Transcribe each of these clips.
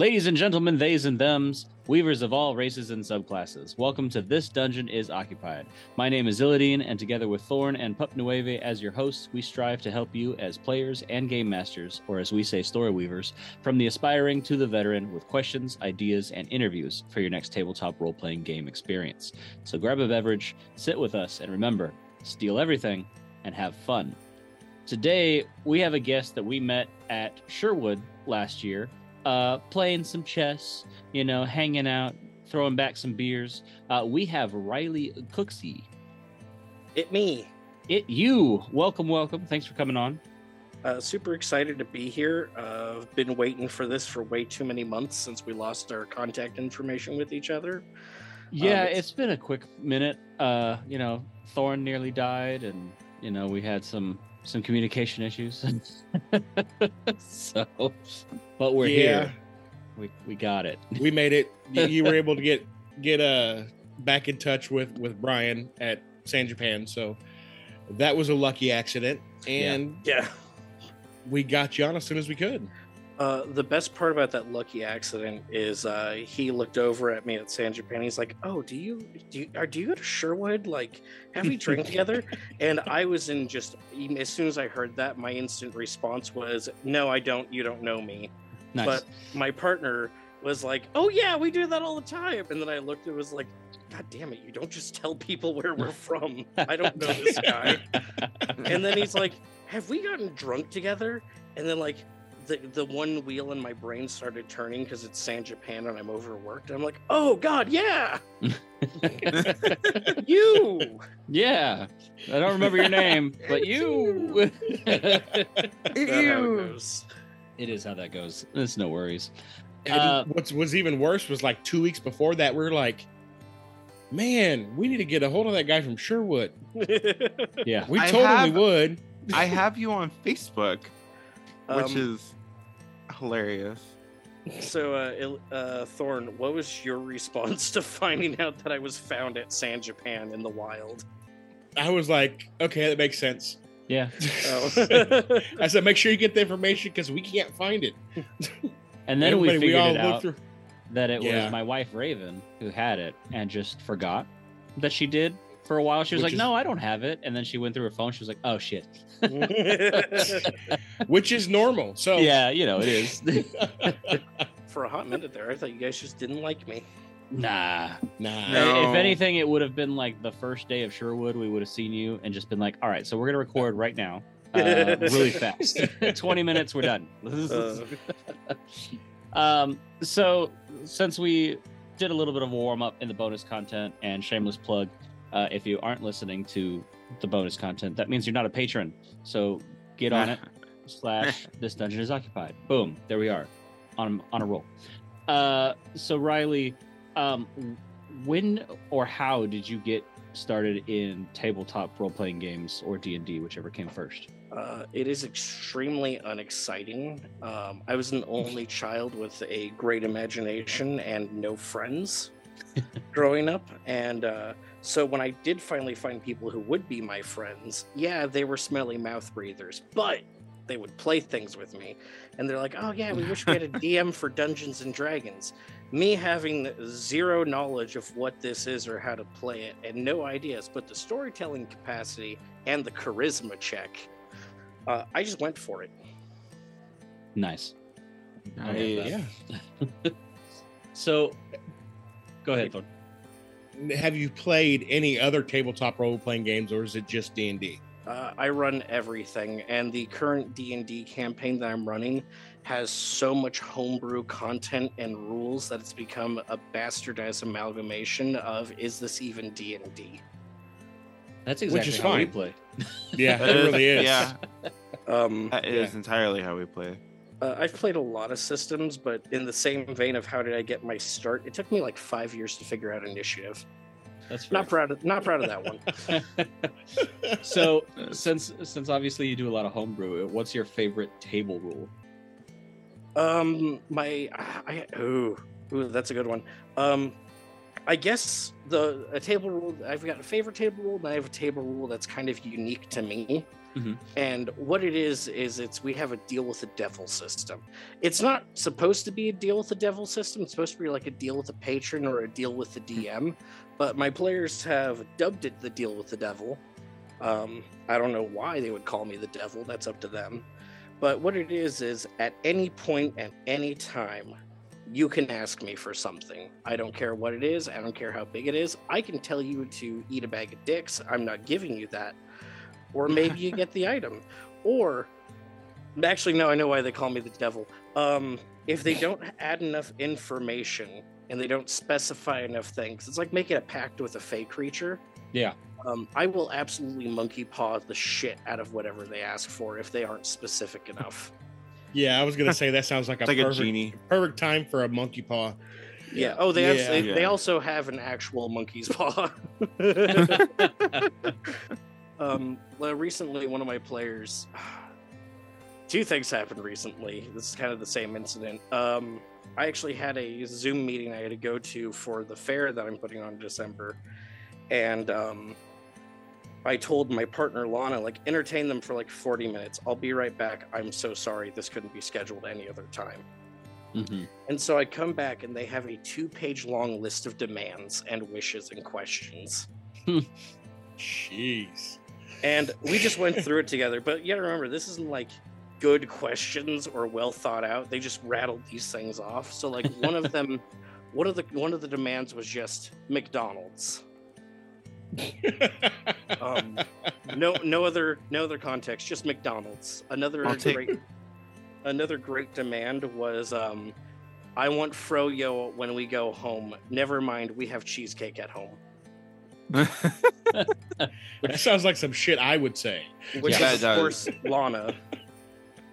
Ladies and gentlemen, theys and thems, weavers of all races and subclasses, welcome to This Dungeon is Occupied. My name is Illidean, and together with Thorn and Pup Nueve as your hosts, we strive to help you as players and game masters, or as we say, story weavers, from the aspiring to the veteran with questions, ideas, and interviews for your next tabletop role playing game experience. So grab a beverage, sit with us, and remember steal everything and have fun. Today, we have a guest that we met at Sherwood last year uh, playing some chess, you know, hanging out, throwing back some beers. Uh, we have Riley Cooksey. It me. It you. Welcome, welcome. Thanks for coming on. Uh, super excited to be here. Uh, I've been waiting for this for way too many months since we lost our contact information with each other. Yeah, Um, it's... it's- been a quick minute. Uh, you know, Thorn nearly died, and you know we had some some communication issues. so, but we're Yeah. here. We we got it. we made it. You, you were able to get get uh back in touch with with Brian at San Japan, so that was a lucky accident, and Yeah. we got you on as soon as we could. Uh, the best part about that lucky accident is uh, he looked over at me at San Japan. He's like, "Oh, do you do you, are do you go to Sherwood? Like, have we drank together?" And I was in just as soon as I heard that, my instant response was, "No, I don't. You don't know me." Nice. But my partner was like, "Oh yeah, we do that all the time." And then I looked it was like, "God damn it! You don't just tell people where we're from. I don't know this guy." and then he's like, "Have we gotten drunk together?" And then like the the one wheel in my brain started turning because it's San Japan and I'm overworked. I'm like, "Oh God, yeah, you." yeah, I don't remember your name, but you. That's how it goes. it is how that goes. It's no worries. And Uh, what was even worse was like two weeks before that, we are like, "Man, we need to get a hold of that guy from Sherwood." Yeah. We I told him we would. I have you on Facebook, which Um, is hilarious. So, uh, Il- uh, Thorn, what was your response to finding out that I was found at San Japan in the wild? I was like, "Okay, that makes sense." Yeah. Oh. I said, "Make sure you get the information because we can't find it." And then we Everybody, figured all it out through- that it Yeah. was my wife Raven who had it and just forgot that she did for a while. She was Which like, is- "No, I don't have it." And then she went through her phone. She was like, "Oh shit." which is normal. So Yeah, you know it is. For a hot minute there, I thought you guys just didn't like me. nah. nah. No. If anything, it would have been like the first day of Sherwood. We would have seen you and just been like, "All right, so we're gonna record right now, uh, really fast. Twenty minutes, we're done." Uh, um, so since we did a little bit of a warm up in the bonus content and shameless plug, uh, if you aren't listening to the bonus content, that means you're not a patron. So get on it. Slash this dungeon is occupied. Boom, there we are, on on a roll. Uh, so Riley, um, when or how did you get started in tabletop role playing games or D and D, whichever came first? uh, it is extremely unexciting. Um, I was an only child with a great imagination and no friends growing up. And uh, so when I did finally find people who would be my friends, yeah, they were smelly mouth breathers, but they would play things with me. And they're like, oh, yeah, we wish we had a DM for Dungeons and Dragons. Me having zero knowledge of what this is or how to play it and no ideas, but the storytelling capacity and the charisma check, uh, I just went for it. Nice. I- yeah. So, go ahead. Thorn. Have you played any other tabletop role playing games, or is it just D and D? Uh, I run everything, and the current D and D campaign that I'm running has so much homebrew content and rules that it's become a bastardized amalgamation of is this even D and D? That's Which exactly is how we fine. play. Yeah, it really is. Yeah, Um, that is Yeah. entirely how we play. Uh, I've played a lot of systems, but in the same vein of how did I get my start, it took me like five years to figure out initiative. That's Not proud of not proud of that one. so, since since obviously you do a lot of homebrew, what's your favorite table rule? Um, my I ooh, ooh that's a good one. Um, I guess the a table rule I've got a favorite table rule, and I have a table rule that's kind of unique to me. Mhm. And what it is is it's we have a deal with the devil system. It's not supposed to be a deal with the devil system. It's supposed to be like a deal with the patron or a deal with the DM. But my players have dubbed it the deal with the devil. Um, I don't know why they would call me the devil. That's up to them. But what it is is at any point at any time, you can ask me for something. I don't care what it is. I don't care how big it is. I can tell you to eat a bag of dicks. I'm not giving you that. Or maybe you get the item. Or actually, no, I know why they call me the devil. Um, if they don't add enough information and they don't specify enough things, it's like making a pact with a fey creature. Yeah. Um, I will absolutely monkey paw the shit out of whatever they ask for if they aren't specific enough. Yeah, I was gonna say that sounds like a It's like a perfect, genie. perfect time for a monkey paw. Yeah. Oh, they Yeah. actually, they Yeah. also have an actual monkey's paw. um, well, recently, one of my players. Two things happened recently. This is kind of the same incident. Um, I actually had a Zoom meeting I had to go to for the fair that I'm putting on in December, and um, I told my partner Lana, like, entertain them for like 40 minutes. I'll be right back. I'm so sorry. This couldn't be scheduled any other time. Mhm. And so I come back and they have a two page long list of demands and wishes and questions. Jeez. And we just went through it together. But you gotta remember, this isn't like good questions or well thought out. They just rattled these things off. So like one of them one of the one of the demands was just McDonald's. Um, no no other no other context, just McDonald's. Another take- great another great demand was um I want froyo when we go home. Never mind, we have cheesecake at home. that sounds like some shit I would say. Which Yeah, is of course Lana.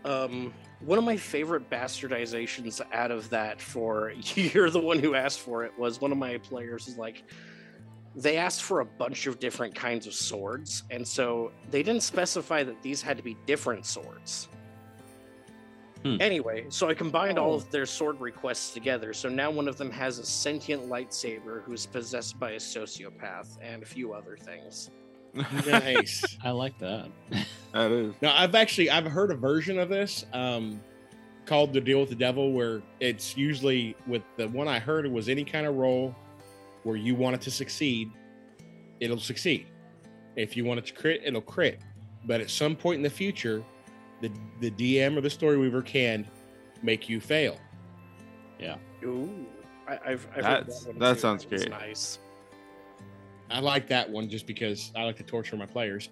Um one of my favorite bastardizations out of that for you're the one who asked for it was one of my players is like they asked for a bunch of different kinds of swords and so they didn't specify that these had to be different swords Hmm. anyway so i combined all Oh. of their sword requests together so now one of them has a sentient lightsaber who's possessed by a sociopath and a few other things Nice. I like that. that is. now I've actually I've heard a version of this um, called the deal with the devil, where it's usually with the one I heard it was any kind of role where you want it to succeed, it'll succeed. If you want it to crit, it'll crit. But at some point in the future, the the DM or the story weaver can make you fail. Yeah. Ooh, I, I've, I've heard that, one that too. sounds one's great. Nice. I like that one just because I like to torture my players,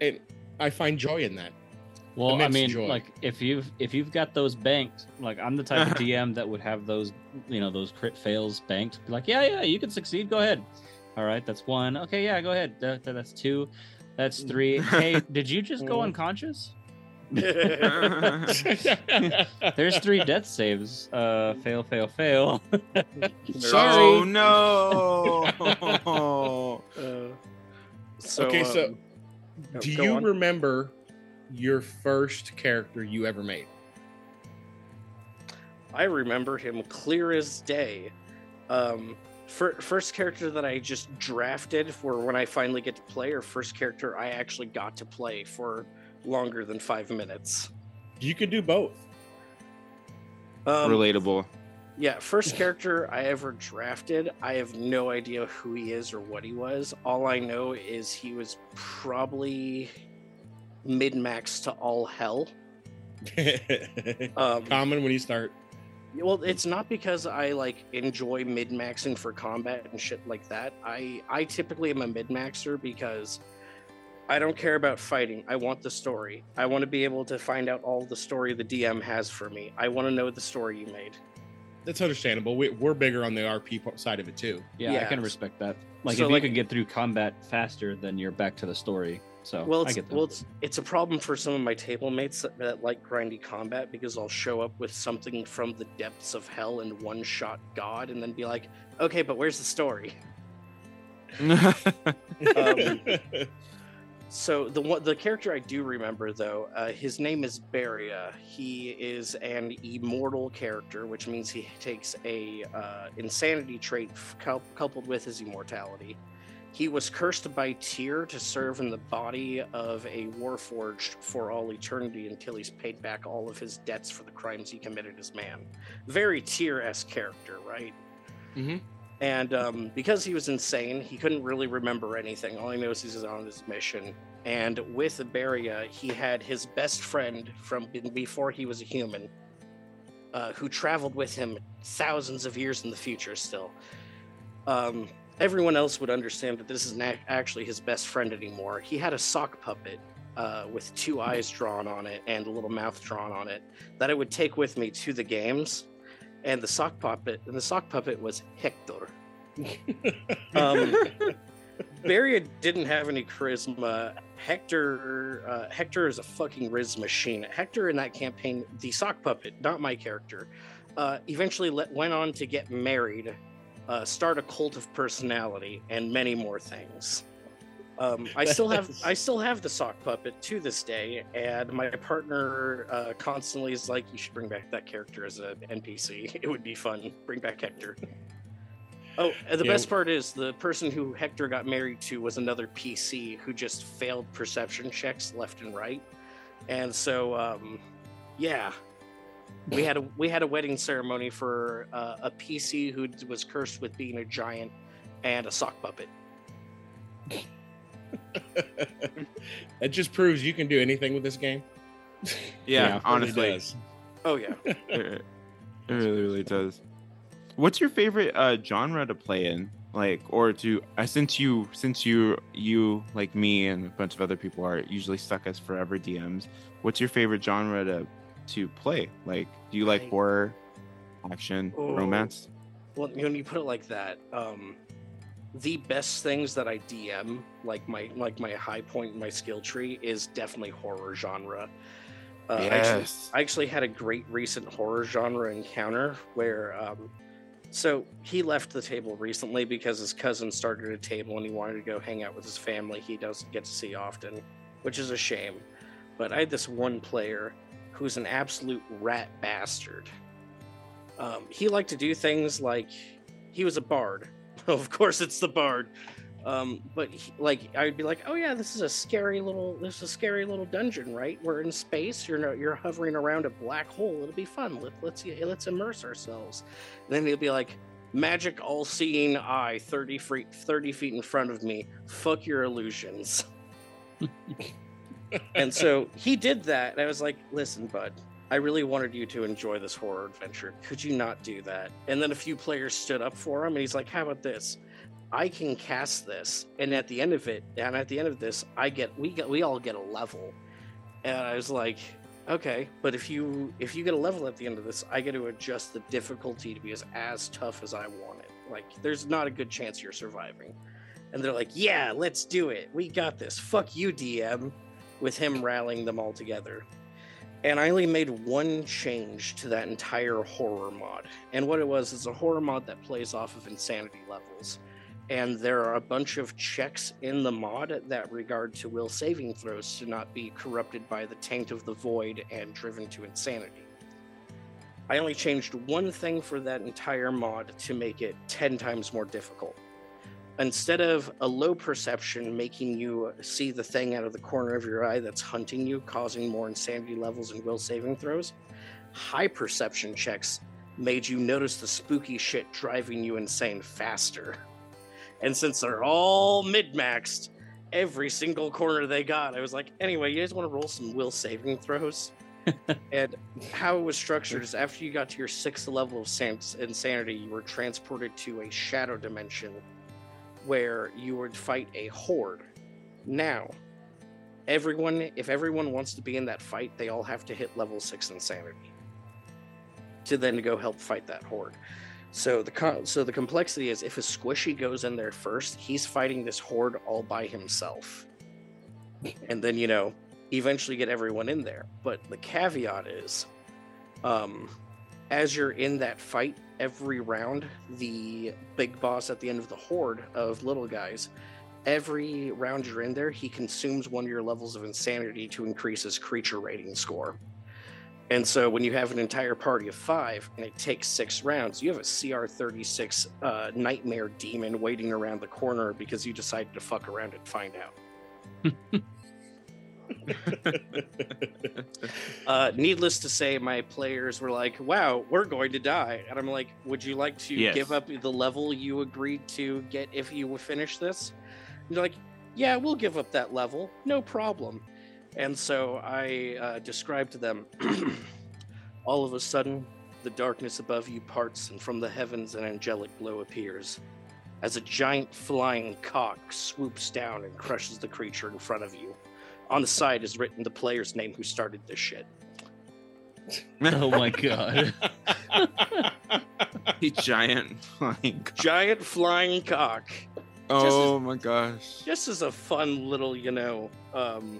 and I find joy in that. Well, I mean, joy. like if you've if you've got those banked, like I'm the type of DM that would have those, you know, those crit fails banked. Be like, yeah, yeah, you can succeed. Go ahead. All right, that's one. Okay, yeah, go ahead. That, that- that's two. That's three. Hey, did you just go unconscious? There's three death saves. Uh, fail, fail, fail. Sorry. Oh no! Uh, so, okay, so um, oh, do you on. remember your first character you ever made? I remember him clear as day. Um, fir- first character that I just drafted for when I finally get to play, or first character I actually got to play for longer than five minutes. You could do both. Um, Relatable. Yeah, first character I ever drafted. I have no idea who he is or what he was. All I know is he was probably min max to all hell. Um, Common when you start. Well, it's not because I like enjoy min maxing for combat and shit like that. I I typically am a min maxer because I don't care about fighting. I want the story. I want to be able to find out all the story the DM has for me. I want to know the story you made. That's understandable. We, we're bigger on the RP side of it too. Yeah, I can Yeah. respect that. Like So, if like- you can get through combat faster, then you're back to the story. So well, I it's, get that. well, it's it's a problem for some of my table mates that, that like grindy combat because I'll show up with something from the depths of hell and one shot God, and then be like, okay, but where's the story? Um, so the the character I do remember though, uh, his name is Beria. He is an immortal character, which means he takes a uh, insanity trait coupled with his immortality. He was cursed by Tyr to serve in the body of a warforged for all eternity until he's paid back all of his debts for the crimes he committed as man. Very Tyr-esque character, right? Mhm. And um, because he was insane, he couldn't really remember anything. All he knows is he's on his mission. And with Beria, he had his best friend from before he was a human, uh, who traveled with him thousands of years in the future still. Um, everyone else would understand that this isn't actually his best friend anymore. He had a sock puppet uh, with two eyes drawn on it and a little mouth drawn on it that I would take with me to the games. And the sock puppet, and the sock puppet was Hector. Um, Beria didn't have any charisma. Hector, uh, Hector is a fucking riz machine. Hector in that campaign, the sock puppet, not my character, uh, eventually let, went on to get married, uh, start a cult of personality, and many more things. Um, I still have I still have the sock puppet to this day, and my partner uh, constantly is like, "You should bring back that character as an NPC. It would be fun. Bring back Hector." Oh, and the Yeah. best part is the person who Hector got married to was another PC who just failed perception checks left and right, and so um, yeah, we had a we had a wedding ceremony for uh, a PC who was cursed with being a giant and a sock puppet. it just proves you can do anything with this game. Yeah, It really honestly, does. Oh yeah. it, it really, really does. What's your favorite uh, genre to play in? Like, or to uh, since you since you you like me and a bunch of other people are usually stuck as forever DMs. What's your favorite genre to to play? Like, do you like I- horror, action, Oh. romance? Well, when you put it like that, um, the best things that I DM, like my like my high point in my skill tree, is definitely horror genre. Uh, I actually- yes. I actually had a great recent horror genre encounter where, um, so he left the table recently because his cousin started a table and he wanted to go hang out with his family. He doesn't get to see often, which is a shame. But I had this one player who's an absolute rat bastard. Um, he liked to do things like he was a bard. of course, it's the bard. Um, but he, like I'd be like, oh yeah, this is a scary little, this is a scary little dungeon, right? We're in space. You're no, you're hovering around a black hole. It'll be fun. Let, let's let's immerse ourselves. And then he'll be like, magic, all-seeing eye, thirty feet, thirty feet in front of me. Fuck your illusions. and so he did that, and I was like, listen, bud. I really wanted you to enjoy this horror adventure. Could you not do that? And then a few players stood up for him, and he's like, "How about this? I can cast this, and at the end of it, and at the end of this, I get we get we all get a level." And I was like, "Okay, but if you if you get a level at the end of this, I get to adjust the difficulty to be as as tough as I want it. Like, there's not a good chance you're surviving." And they're like, "Yeah, let's do it. We got this. Fuck you, DM." With him rallying them all together and I only made one change to that entire horror mod. And what it was is a horror mod that plays off of insanity levels. And there are a bunch of checks in the mod that regard to will saving throws to not be corrupted by the taint of the void and driven to insanity. I only changed one thing for that entire mod to make it 10 times more difficult. Instead of a low perception making you see the thing out of the corner of your eye that's hunting you, causing more insanity levels and will saving throws, high perception checks made you notice the spooky shit driving you insane faster. And since they're all min maxed, every single corner they got, I was like, anyway, you guys want to roll some will saving throws? and how it was structured is after you got to your sixth level of san- insanity, you were transported to a shadow dimension where you would fight a horde. Now, everyone, if everyone wants to be in that fight, they all have to hit level six insanity to then go help fight that horde. So the co- so the complexity is if a squishy goes in there first, he's fighting this horde all by himself, and then you know eventually get everyone in there. But the caveat is, um, as you're in that fight, every round, the big boss at the end of the horde of little guys every round you're in there, he consumes one of your levels of insanity to increase his creature rating score. And so when you have an entire party of five and it takes six rounds, you have a CR 36 uh, nightmare demon waiting around the corner because you decided to fuck around and find out. Uh, needless to say, my players were like, wow, we're going to die. And I'm like, would you like to Yes. give up the level you agreed to get if you finish this? And they're like, yeah, we'll give up that level. No problem. And so I uh, described to them all of a sudden, the darkness above you parts, and from the heavens, an angelic glow appears. As a giant flying cock swoops down and crushes the creature in front of you. On the side is written the player's name who started this shit. Oh my god. a giant flying. cock. Giant flying cock. Oh my gosh. Just as a fun little, you know, um,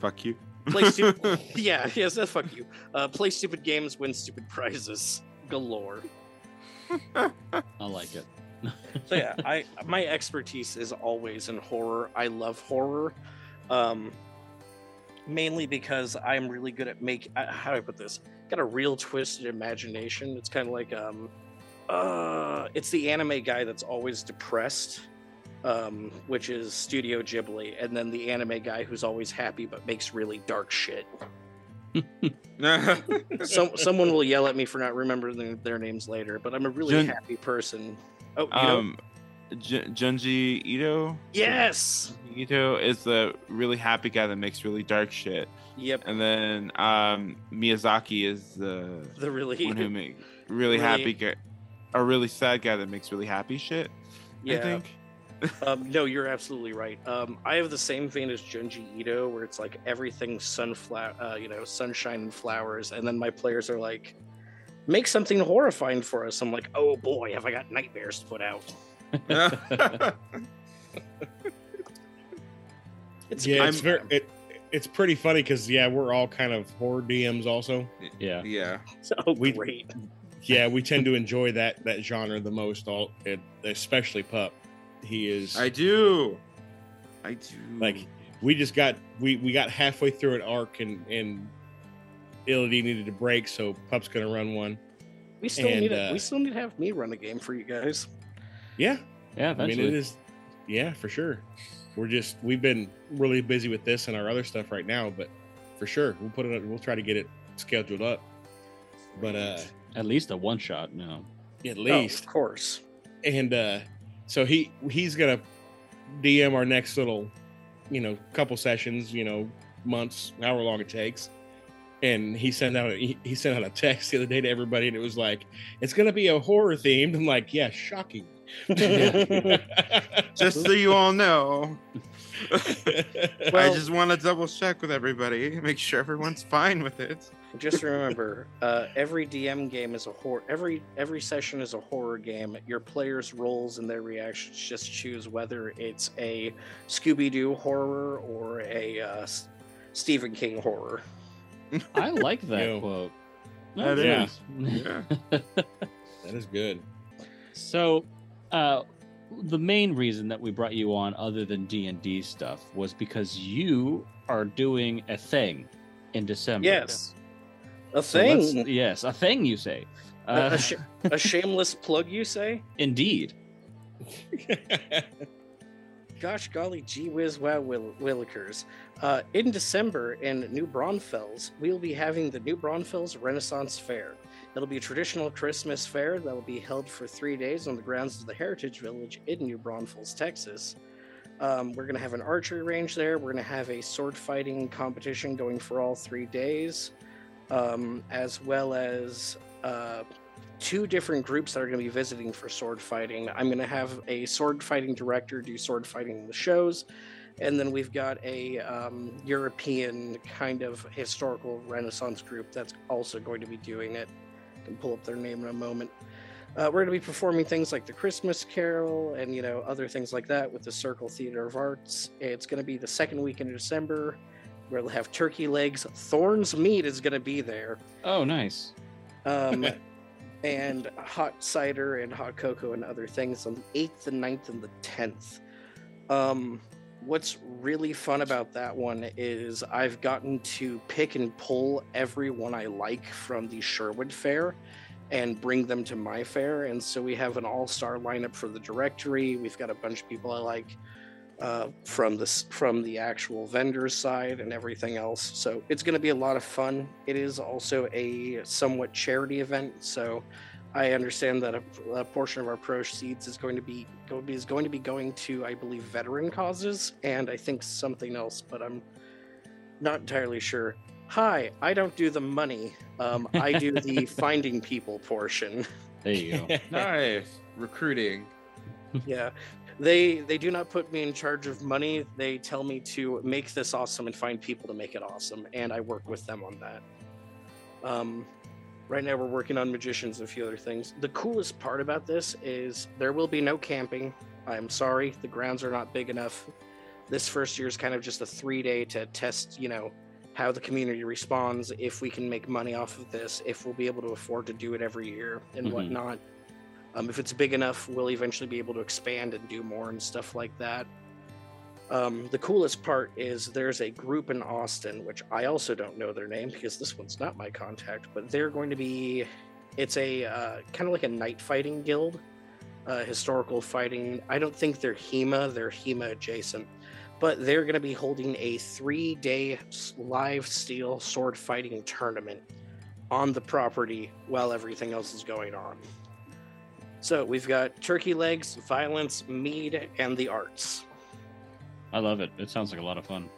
Fuck you. play stupid. yeah, yes, that's fuck you. Uh, play stupid games, win stupid prizes galore. I like it. So yeah, I my expertise is always in horror. I love horror, um, mainly because I'm really good at make. uh, How do I put this? Got a real twisted imagination. It's kind of like um, uh, it's the anime guy that's always depressed, um, which is Studio Ghibli, and then the anime guy who's always happy but makes really dark shit. Some someone will yell at me for not remembering their, names later, but I'm a really Jun- happy person. Oh, you know? J- Junji Ito. yes. Ito is the really happy guy that makes really dark shit, Yep. and then um, Miyazaki is the The really one who make really, Really- happy guy, a really sad guy that makes really happy shit. I yeah. think. Um, no, you're absolutely right. Um, I have the same vein as Junji Ito, where it's like everything sunflower, uh, you know, sunshine and flowers, and then my players are like, "Make something horrifying for us." I'm like, "Oh boy, have I got nightmares to put out?" It's yeah, it's very it, it's pretty funny because yeah, we're all kind of horror DMs also. Yeah. yeah. So we- great. Yeah, we tend to enjoy that that genre the most. All it, especially Pup. He is I do. I do. Like, we just got we we got halfway through an arc and and Illity needed to break, so Pup's gonna run one. We still and, need it. uh, we still need to have me run a game for you guys. Yeah, Yeah, I mean it is. Yeah, for sure. We're just we've been really busy with this and our other stuff right now, but for sure we'll put it. We'll try to get it scheduled up. But uh, At least a one shot, no. at Oh, least of course. and uh so he he's gonna dm our next little you know couple sessions you know months however long it takes and he sent out a, he, he sent out a text the other day to everybody and it was like it's gonna be a horror themed i'm like yeah shocking just so you all know, I just want to double check with everybody, make sure everyone's fine with it. Just remember, uh, every DM game is a horror. Every every session is a horror game. Your players' roles and their reactions just choose whether it's a Scooby Doo horror or a uh, S- Stephen King horror. I like that Yo. quote. That that is. is. Yeah. that is good So, uh, the main reason that we brought you on, other than D and D stuff, was because you are doing a thing in December. Yes, a So thing. yes, a thing. You say. A- Uh, a, sh- a shameless plug, you say? indeed. Gosh golly, gee whiz, wow, Will- Willikers. Uh, in December in New Braunfels, we'll be having the New Braunfels Renaissance Fair. It'll be a traditional Christmas fair that will be held for three days on the grounds of the Heritage Village in New Braunfels, Texas. Um, we're going to have an archery range there. We're going to have a sword fighting competition going for all three days, um, as well as uh, two different groups that are going to be visiting for sword fighting. I'm going to have a sword fighting director do sword fighting in the shows, and then we've got a um, European kind of historical Renaissance group that's also going to be doing it. I can pull up their name in a moment. Uh, we're going to be performing things like the Christmas Carol and you know other things like that with the Circle Theater of Arts. It's going to be the second week in December. We'll have turkey legs. Thorns meat is going to be there Oh, nice. um, and hot cider and hot cocoa and other things on the 8th, the 9th, and the 10th. Um, what's really fun about that one is I've gotten to pick and pull everyone I like from the Sherwood Fair and bring them to my fair. And so we have an all star lineup for the directory. We've got a bunch of people I like uh, from this from the actual vendors side and everything else. So it's going to be a lot of fun. It is also a somewhat charity event. So I understand that a, a portion of our proceeds is going to be is going to be going to, I believe, veteran causes, and I think something else, but I'm not entirely sure. Hi, I don't do the money. Um, I do the finding people portion. There you go. nice recruiting. Yeah, they they do not put me in charge of money. They tell me to make this awesome and find people to make it awesome, and I work with them on that. Um, right now we're working on magicians and a few other things. The coolest part about this is there will be no camping. I'm sorry, the grounds are not big enough. This first year is kind of just a three day to test, you know, how the community responds, if we can make money off of this, if we'll be able to afford to do it every year and Mhm. whatnot. Um, if it's big enough, we'll eventually be able to expand and do more and stuff like that. Um, the coolest part is there's a group in Austin, which I also don't know their name because this one's not my contact, but they're going to be. It's a uh, kind of like a night fighting guild, uh, historical fighting. I don't think they're HEMA, they're HEMA adjacent, but they're going to be holding a three day live steel sword fighting tournament on the property while everything else is going on. So we've got turkey legs, violence, mead, and the arts. I love it. It sounds like a lot of fun.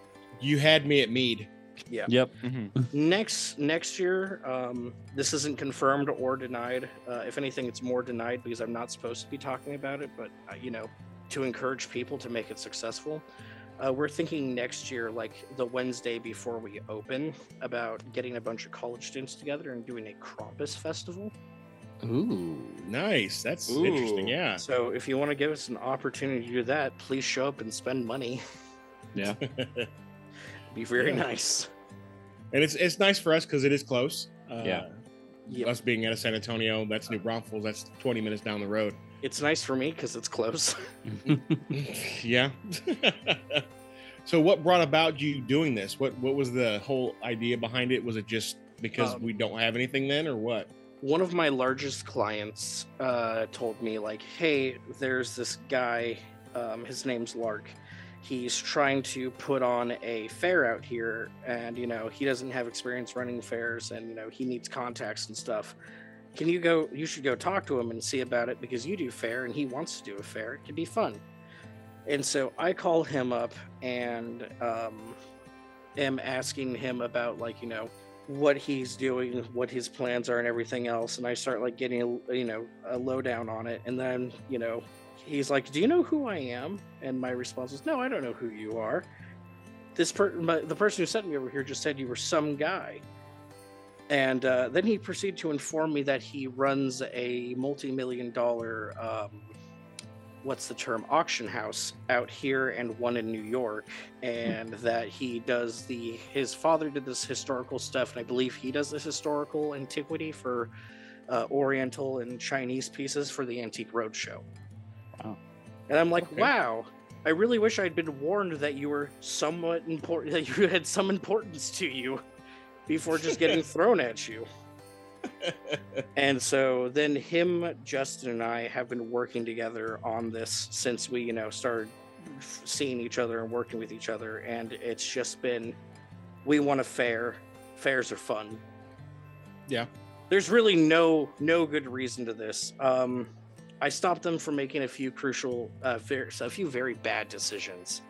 You had me at Mead. Yeah. Yep. Mhm. next next year um, this isn't confirmed or denied uh, if anything it's more denied because i'm not supposed to be talking about it but uh, you know to encourage people to make it successful uh, we're thinking next year like the wednesday before we open about getting a bunch of college students together and doing a krampus festival Ooh. Nice. That's Ooh. interesting. Yeah. so if you want to give us an opportunity to do that please show up and spend money Yeah. be very Yeah. nice and it's it's nice for us because it is close. Uh, Yeah. Yep. Us being out of San Antonio, that's New Braunfels. That's 20 minutes down the road. it's nice for me because it's close yeah. so, what brought about you doing this? What What was the whole idea behind it? Was it just because Um, we don't have anything then, or what? One of my largest clients uh, told me like hey there's this guy um, his name's lark. He's trying to put on a fair out here and you know he doesn't have experience running fairs and you know he needs contacts and stuff. Can you go you should go talk to him and see about it because you do fair and he wants to do a fair. It could be fun. And so i call him up and um, am asking him about like you know what he's doing, what his plans are, and everything else. And I start like getting a, you know a lowdown on it, and then you know he's like, "Do you know who I am?" And my response was, "No, I don't know who you are." This per the person who sent me over here just said you were some guy. And uh, then he proceeded to inform me that he runs a multi-million dollar, um, what's the term, auction house out here and one in New York, and that he does the his father did this historical stuff, and I believe he does this historical antiquity for uh, Oriental and Chinese pieces for the Antique Roadshow. Wow. And I'm like, Okay. wow. I really wish I'd been warned that you were somewhat important, that you had some importance to you before just getting thrown at you. And so then him, Justin, and I have been working together on this since we, you know, started seeing each other and working with each other. And it's just been, we want a fair. Fairs are fun. Yeah. There's really no no good reason to this. Um, I stopped them from making a few crucial, uh, ver- a few very bad decisions.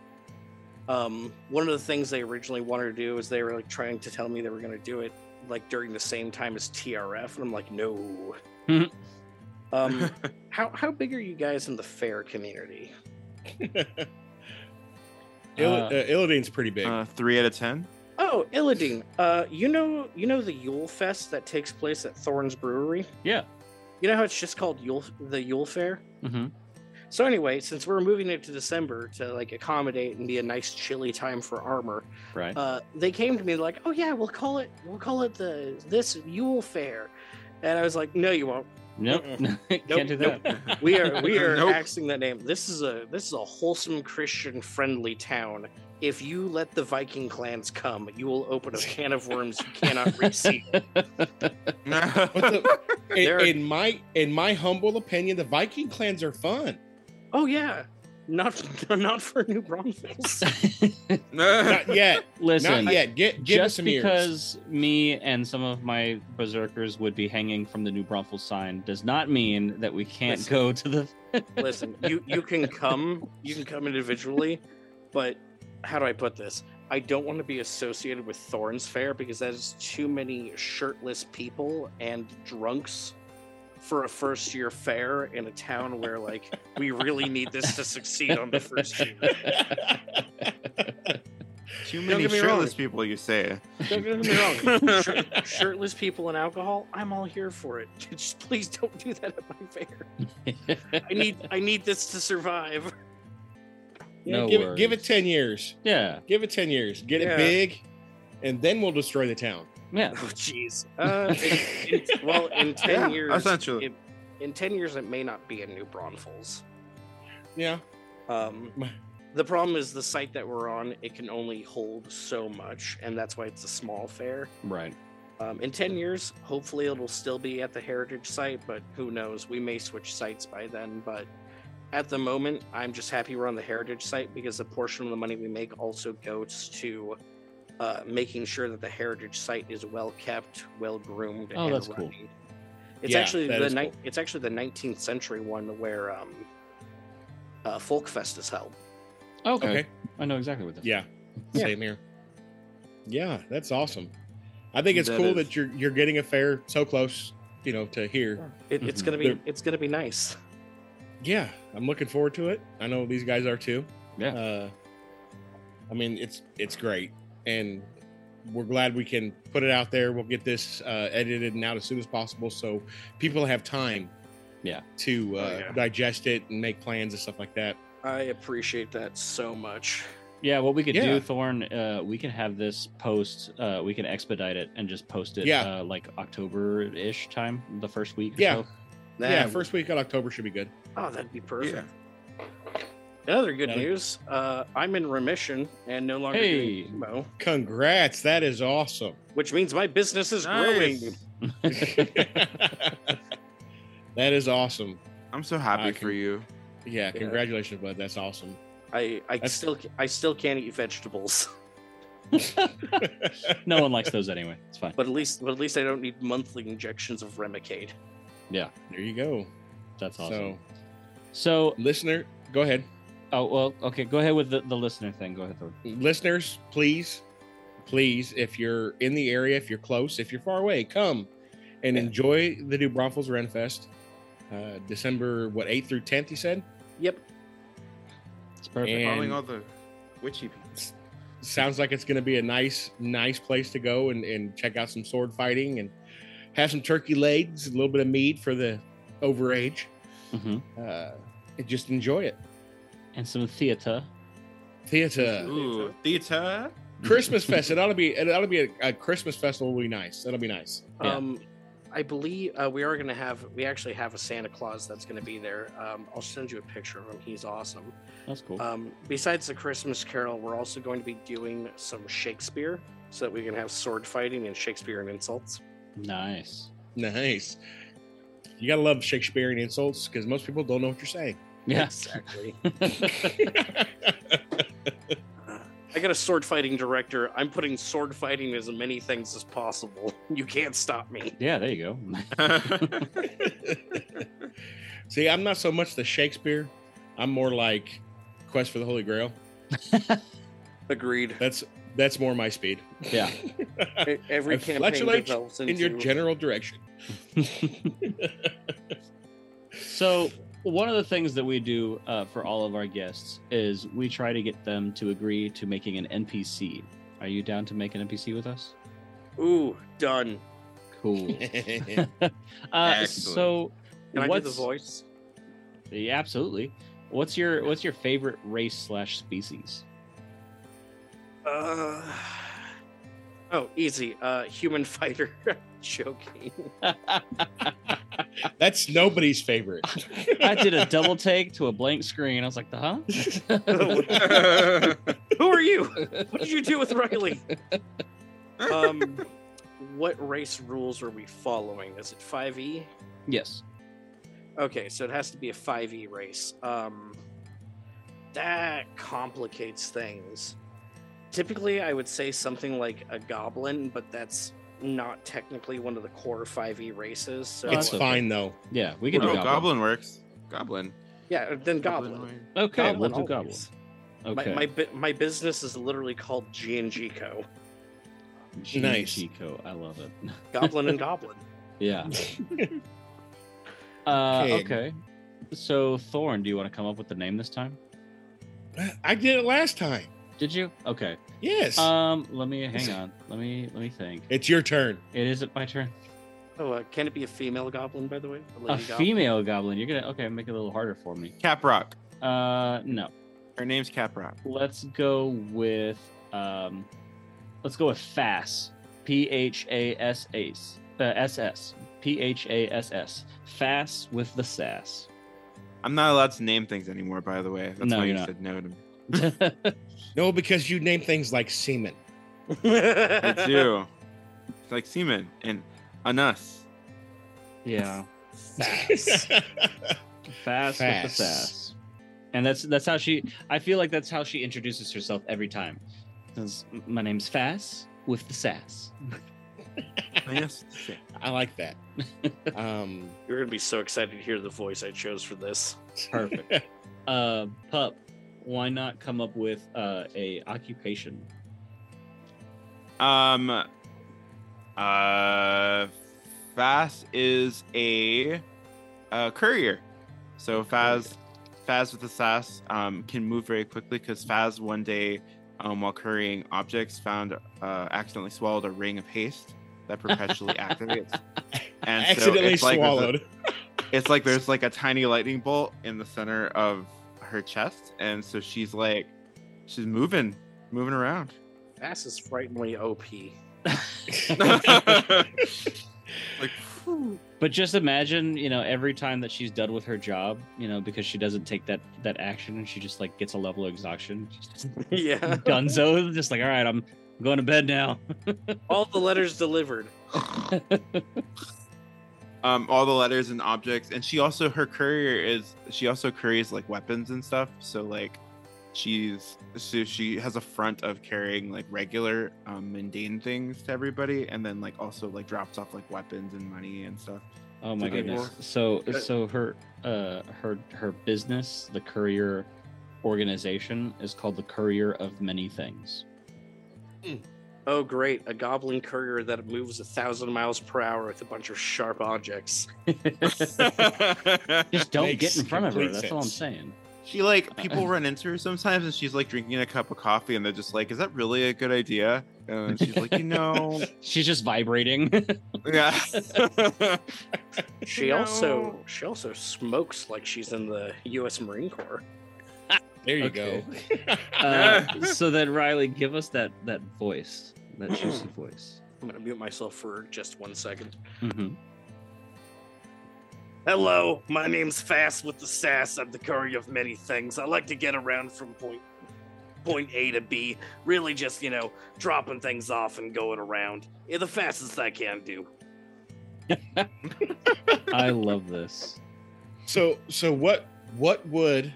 Um, one of the things they originally wanted to do is they were like trying to tell me they were going to do it like during the same time as TRF, and I'm like, no. um, how how big are you guys in the fair community? Il- Uh, uh, Illidan's pretty big. Uh, three out of ten. Oh, Illidan, uh, you know you know the Yule Fest that takes place at Thorns Brewery. Yeah. You know how it's just called Yule the Yule Fair. hmm So anyway, since we're moving it to December to like accommodate and be a nice chilly time for armor, Right. uh, they came to me like, "Oh yeah, we'll call it we'll call it the this Yule Fair," And I was like, no, you won't. Nope, can't Nope, do nope. that. We are we are Nope. axing that name. This is a this is a wholesome Christian friendly town. If you let the Viking clans come, you will open a can of worms you cannot reseal. What in, in my in my humble opinion, the Viking clans are fun. Oh yeah, not not for New Braunfels. Not yet. Listen, Not yet. Get give us just some years. because me and some of my berserkers would be hanging from the New Braunfels sign does not mean that we can't Listen. go to the. Listen, you you can come, you can come individually, but how do I put this? I don't want to be associated with Thorns Fair because that is too many shirtless people and drunks for a first year fair in a town where like we really need this to succeed on the first year. Too Don't many get me wrong. shirtless people, you say. Don't get me wrong. Shir- shirtless people and alcohol, I'm all here for it. Just please don't do that at my fair. I need I need this to survive. Yeah, No give, it, give it 10 years. yeah, Give it 10 years. Get Yeah. it big, and then we'll destroy the town. Yeah. Oh jeez. Uh, in- in- well, in ten Yeah, years, essentially. it- in ten years, it may not be a New Braunfels. Yeah. Um, the problem is the site that we're on; it can only hold so much, and that's why it's a small fair. Right. Um, in ten years, hopefully, it'll still be at the heritage site, but who knows? We may switch sites by then. But at the moment, I'm just happy we're on the heritage site because a portion of the money we make also goes to uh, making sure that the heritage site is well kept, well groomed, Oh, and that's cool. It's Yeah, actually the is ni- cool. it's actually the 19th century one where um, uh, Folkfest is held. Okay. Okay. I know exactly what this. Yeah. Yeah. Same here. Yeah, that's awesome. I think it's That cool is. that you're you're getting a fair so close, you know, to here. It, It's Mhm. gonna be They're- it's gonna be nice. Yeah, I'm looking forward to it. I know these guys are too. Yeah. Uh, I mean, it's it's great, and we're glad we can put it out there. We'll get this uh, edited and out as soon as possible, so people have time. Yeah. To uh, Oh, yeah. digest it and make plans and stuff like that. I appreciate that so much. Yeah, what we could Yeah. do, Thorn, uh, we can have this post. Uh, we can expedite it and just post it. Yeah. Uh, like October-ish time, the first week. Or Yeah. So. yeah, first week of October should be good. Oh, that'd be perfect. Yeah. Another good Yeah. news: uh, I'm in remission and no longer Hey. doing chemo, Congrats, that is awesome. which means my business is Nice. growing. that is awesome. I'm so happy I for you. Yeah, congratulations, bud. That's awesome. I I That's- still I still can't eat vegetables, no one likes those anyway. It's fine. but at least but at least I don't need monthly injections of Remicade. Yeah, there you go. that's awesome. So, So, listener, go ahead. Oh well, okay. Go ahead with the, the listener thing. Go ahead, Thorn. listeners, please, please, if you're in the area, if you're close, if you're far away, come and Yeah. enjoy the New Braunfels Renfest. Uh, December what 8th through 10th, you said? Yep. It's perfect. And- Following all the witchy people. Sounds like it's going to be a nice, nice place to go and, and check out some sword fighting and have some turkey legs, a little bit of meat for the overage. hmm Uh, and just enjoy it. And some theater. Theater, Ooh, theater. Christmas fest. It ought to be. It ought to be a, a Christmas festival. Will be nice. That'll be nice. Yeah. Um, I believe uh, we are going to have we actually have a Santa Claus that's going to be there. Um, I'll send you a picture of him. He's awesome. That's cool. Um, besides the Christmas Carol, we're also going to be doing some Shakespeare so that we can have sword fighting and Shakespearean insults. nice. Nice. You gotta love Shakespearean insults because most people don't know what you're saying. Yeah. Exactly. I got a sword fighting director. I'm putting sword fighting as many things as possible. You can't stop me. yeah. There you go. See, I'm not so much the Shakespeare. I'm more like Quest for the Holy Grail. Agreed. That's that's more my speed. Yeah. Every I campaign fluctuate develops In your general direction. So one of the things that we do uh, for all of our guests is we try to get them to agree to making an NPC. Are you down to make an NPC with us? Ooh, done. Cool. Uh, so Can I do what's the voice? Yeah, absolutely. What's your What's your favorite race slash species? Uh, Oh, easy. Uh, human fighter joking. That's nobody's favorite. I did a double take to a blank screen. I was like, the huh? Who are you? What did you do with Riley? Um, what race rules are we following? Is it 5e? yes. Okay, so it has to be a 5e race. Um, that complicates things. Typically, I would say something like a goblin, but that's not technically one of the core 5e races. So it's okay. fine though. Yeah, we can oh, do goblin. goblin. works. Goblin. yeah, then goblin. works. Okay, Goblin we'll do always. goblin. Okay. My, my bu- my business is literally called G and G Co. G- Nice. Chico, I love it. Goblin and Goblin. Yeah. Uh, okay. So Thorn, do you want to come up with the name this time? I did it last time. Did you? Okay. Yes. Um, let me hang on. Let me let me think. it's your turn. It isn't my turn. Oh, uh, can it be a female goblin, by the way? A lady goblin? female goblin. You're gonna okay. Make it a little harder for me. Caprock. Uh, no. Her name's Caprock. Let's go with um, let's go with Fass. P H A S S. Uh, S S. P H A S S. Fass with the sass. I'm not allowed to name things anymore, by the way. That's No, why you're you not. said no to me. No, because you name things like semen. I do. It's like semen and anus. yeah. Sass. Fast with the Fass. sass. And that's that's how she I feel like that's how she introduces herself every time. Says, My name's Fass with the sass. Yes. I like that. Um, You're gonna be so excited to hear the voice I chose for this. Perfect. uh pup, why not come up with uh a occupation? Um. Uh. Faz is a, uh courier. So Faz, Faz with the sass, um, can move very quickly because Faz one day, um, while currying objects, found uh, accidentally swallowed a ring of haste that perpetually activates. And so accidentally it's like a- swallowed. it's like there's like a tiny lightning bolt in the center of her chest, and so she's like, she's moving, moving around. Ass is frighteningly OP. like, But just imagine, you know, every time that she's done with her job, you know, because she doesn't take that that action and she just like gets a level of exhaustion. yeah. Dunzo, just like, all right, I'm going to bed now. All the letters delivered. Um, all the letters and objects, and she also her courier is she also carries like weapons and stuff. So like, she's so she has a front of carrying like regular um, mundane things to everybody, and then like also like drops off like weapons and money and stuff. Oh my to people. goodness. So so her uh her her business, the courier organization is called the Courier of Many Things. Oh, great. A goblin courier that moves a thousand miles per hour with a bunch of sharp objects. Just don't Makes get in front of her. complete That's all I'm saying. She like uh-uh. people run into her sometimes, and she's like drinking a cup of coffee, and they're just like, "Is that really a good idea?" And she's like, "You know, She's just vibrating. yeah." She No. also she also smokes like she's in the U.S. Marine Corps. There you Okay. go. uh, so then Riley, give us that that voice, that juicy voice. I'm gonna mute myself for just one second. hmm Hello, my name's Fast with the Sass. I'm the courier of many things. I like to get around from point point A to B. Really just, you know, dropping things off and going around. Yeah, the fastest I can do. I love this. So, so what? What would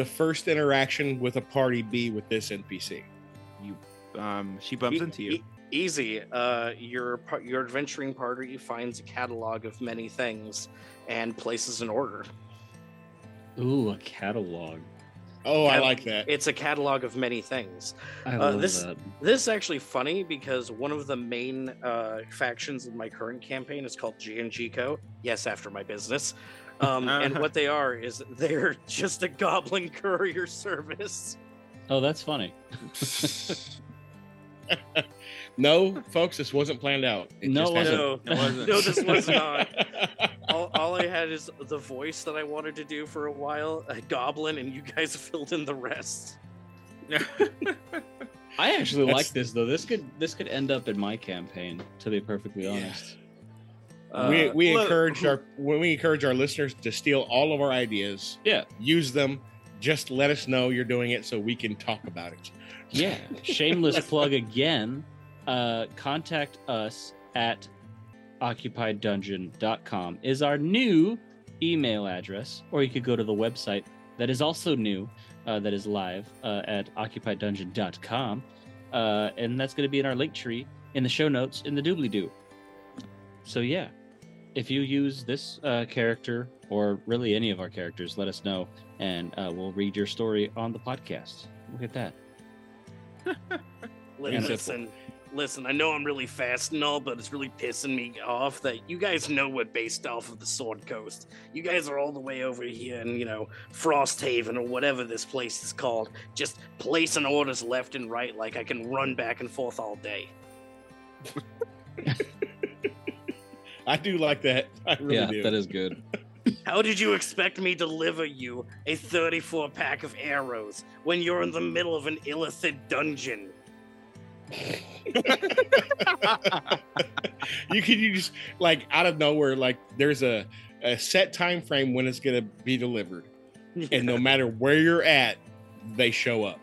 the first interaction with a party be with this NPC? you, um, she bumps E- into you. e- easy. Uh, your your adventuring party finds a catalog of many things and places an order. Ooh, a catalog. Oh, I Cat- like that. It's a catalog of many things. I Uh, love this- that. This is actually funny because one of the main uh, factions in my current campaign is called G and G Co. Yes, after my business. Um, and what they are is they're just a goblin courier service. Oh, that's funny. no, folks, this wasn't planned out. No, just it wasn't. No, It wasn't. no, this was not. All, all I had is the voice that I wanted to do for a while, a goblin, and you guys filled in the rest. I actually like this though. This could this could end up in my campaign. To be perfectly Yeah. honest. We Uh, we look, encourage our when we encourage our listeners to steal all of our ideas, Yeah. use them. Just let us know you're doing it so we can talk about it. Yeah. Shameless plug again. Uh, contact us at occupiedDungeon.com is our new email address, or you could go to the website that is also new, uh, that is live uh, at OccupiedDungeon.com. Uh, and that's going to be in our link tree in the show notes in the doobly doo. So, yeah, if you use this uh, character or really any of our characters, let us know and uh, we'll read your story on the podcast. Look at that. Listen, listen. I know I'm really fast and all, but it's really pissing me off that you guys know we're based off of the Sword Coast. You guys are all the way over here in, you know, Frosthaven or whatever this place is called, just placing orders left and right like I can run back and forth all day. I do like that. I really yeah, do. that is good. How did you expect me to deliver you a 34 pack of arrows when you're in the middle of an illicit dungeon? you can use like out of nowhere, like there's a, a set time frame when it's gonna be delivered. And no matter where you're at, they show up.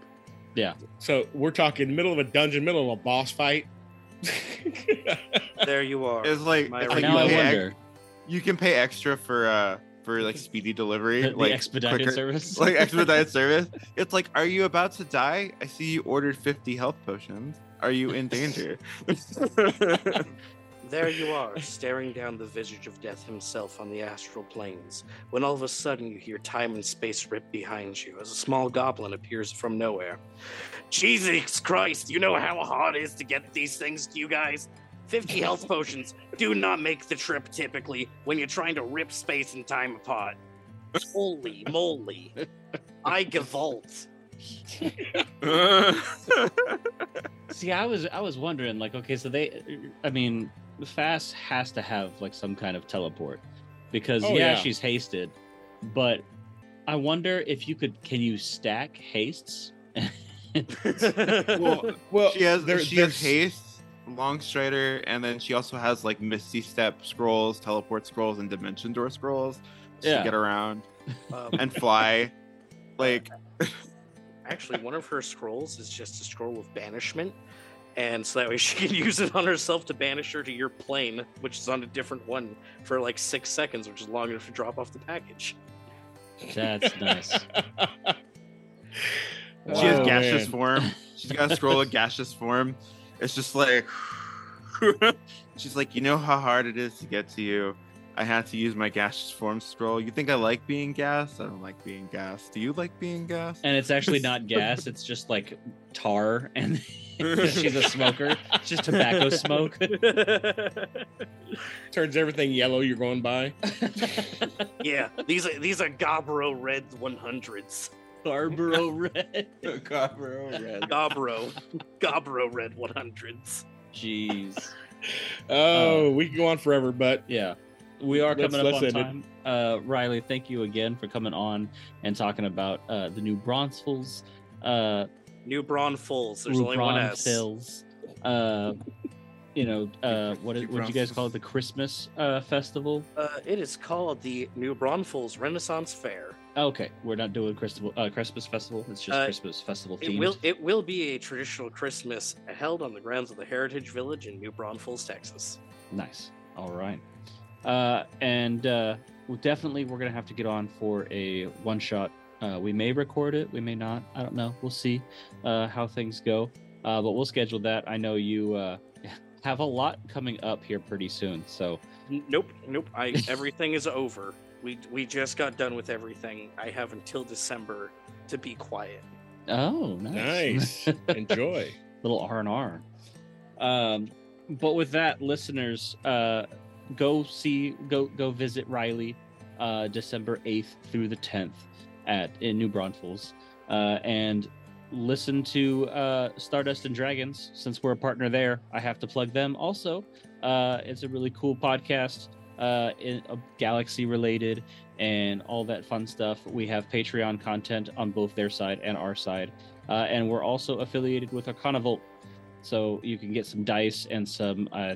Yeah. So we're talking middle of a dungeon, middle of a boss fight. There you are. It's like, it's like now I you, ex- wonder you can pay extra for uh for like speedy delivery, the, the like expedited quicker- service. like expedited service. It's like, are you about to die? I see you ordered 50 health potions. Are you in danger? There you are, staring down the visage of death himself on the astral planes, when all of a sudden you hear time and space rip behind you as a small goblin appears from nowhere. Jesus Christ, you know how hard it is to get these things to you guys? 50 health potions do not make the trip typically when you're trying to rip space and time apart. Holy moly. I gavolt. See, I was I was wondering, like, okay, so they, I mean, Fast has to have like some kind of teleport because Oh, yeah, yeah. she's hasted, but I wonder if you could, can you stack hastes? well, Well, she has there- she has haste, long strider, and then she also has like misty step scrolls, teleport scrolls, and dimension door scrolls Yeah. to get around Um, and fly. like Actually, one of her scrolls is just a scroll of banishment. And so that way she can use it on herself to banish her to your plane, which is on a different one for like six seconds, which is long enough to drop off the package. That's nice. she has Oh, gaseous man. form. She's got a scroll of gaseous form. It's just like she's like, you know how hard it is to get to you. I had to use my gaseous form scroll. You think I like being gassed? I don't like being gassed. Do you like being gassed? And it's actually not gas; it's just like tar, and she's a smoker. It's just tobacco smoke. Turns everything yellow you're going by. yeah, these are these are Gobro Red 100s. Scarborough Red. Gobro, Gobro Red 100s. Jeez. Oh, oh, we can go on forever, but Yeah. We are Let's- coming up let's on time. Uh, Riley, thank you again for coming on and talking about uh, the new Bronzefuls. Uh, New Braun Fulls. There's only one S. Fills. Uh, you know, uh, what is, what do you guys call it? The Christmas uh, festival? Uh, it is called the New Braunfels Renaissance Fair. Okay, we're not doing Christmas uh, Christmas festival. It's just Uh, Christmas festival It will it will be a traditional Christmas held on the grounds of the Heritage Village in New Braunfels, Texas. Nice. All right. Uh, and uh, well, definitely we're gonna have to get on for a one shot. Uh, we may record it, we may not. I don't know. We'll see uh, how things go. Uh, but we'll schedule that. I know you uh, have a lot coming up here pretty soon. So Nope, nope. I everything is over. We we just got done with everything. I have until December to be quiet. oh, nice. nice. Enjoy. little R and R. Um, but with that, listeners, uh, go see, go go visit Riley, uh, December eighth through the tenth at in New Braunfels, uh, and listen to uh, Stardust and Dragons. Since we're a partner there, I have to plug them. Also, uh, it's a really cool podcast, uh, in, uh, galaxy related and all that fun stuff. We have Patreon content on both their side and our side Uh, and we're also affiliated with Arcana Volt. So you can get some dice and some, uh,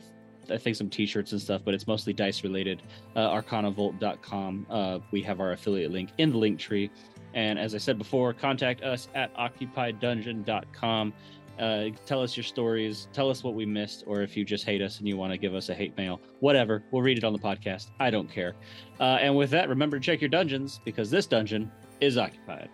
I think, some t shirts and stuff, but it's mostly dice related. Uh, ArcanaVolt.com. Uh, we have our affiliate link in the link tree. And as I said before, contact us at OccupiedDungeon.com. Uh, tell us your stories. Tell us what we missed, or if you just hate us and you want to give us a hate mail, whatever. We'll read it on the podcast. I don't care. Uh, and with that, remember to check your dungeons because this dungeon is occupied.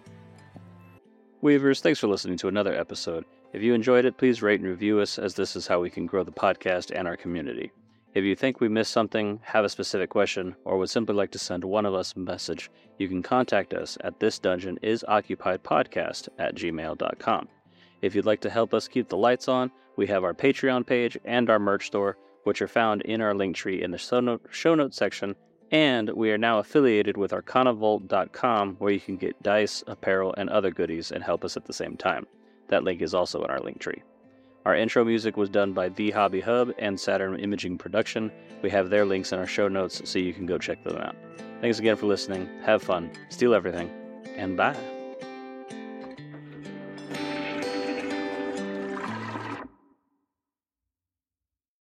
Weavers, thanks for listening to another episode. If you enjoyed it, please rate and review us, as this is how we can grow the podcast and our community. If you think we missed something, have a specific question, or would simply like to send one of us a message, you can contact us at this dungeon is occupied podcast at gmail.com. If you'd like to help us keep the lights on, we have our Patreon page and our merch store, which are found in our link tree in the show, note, notes section. And we are now affiliated with arcanavolt.com, where you can get dice, apparel, and other goodies and help us at the same time. That link is also in our link tree. Our intro music was done by The Hobby Hub and Saturn Imaging Production. We have their links in our show notes so you can go check them out. Thanks again for listening. Have fun, steal everything, and bye.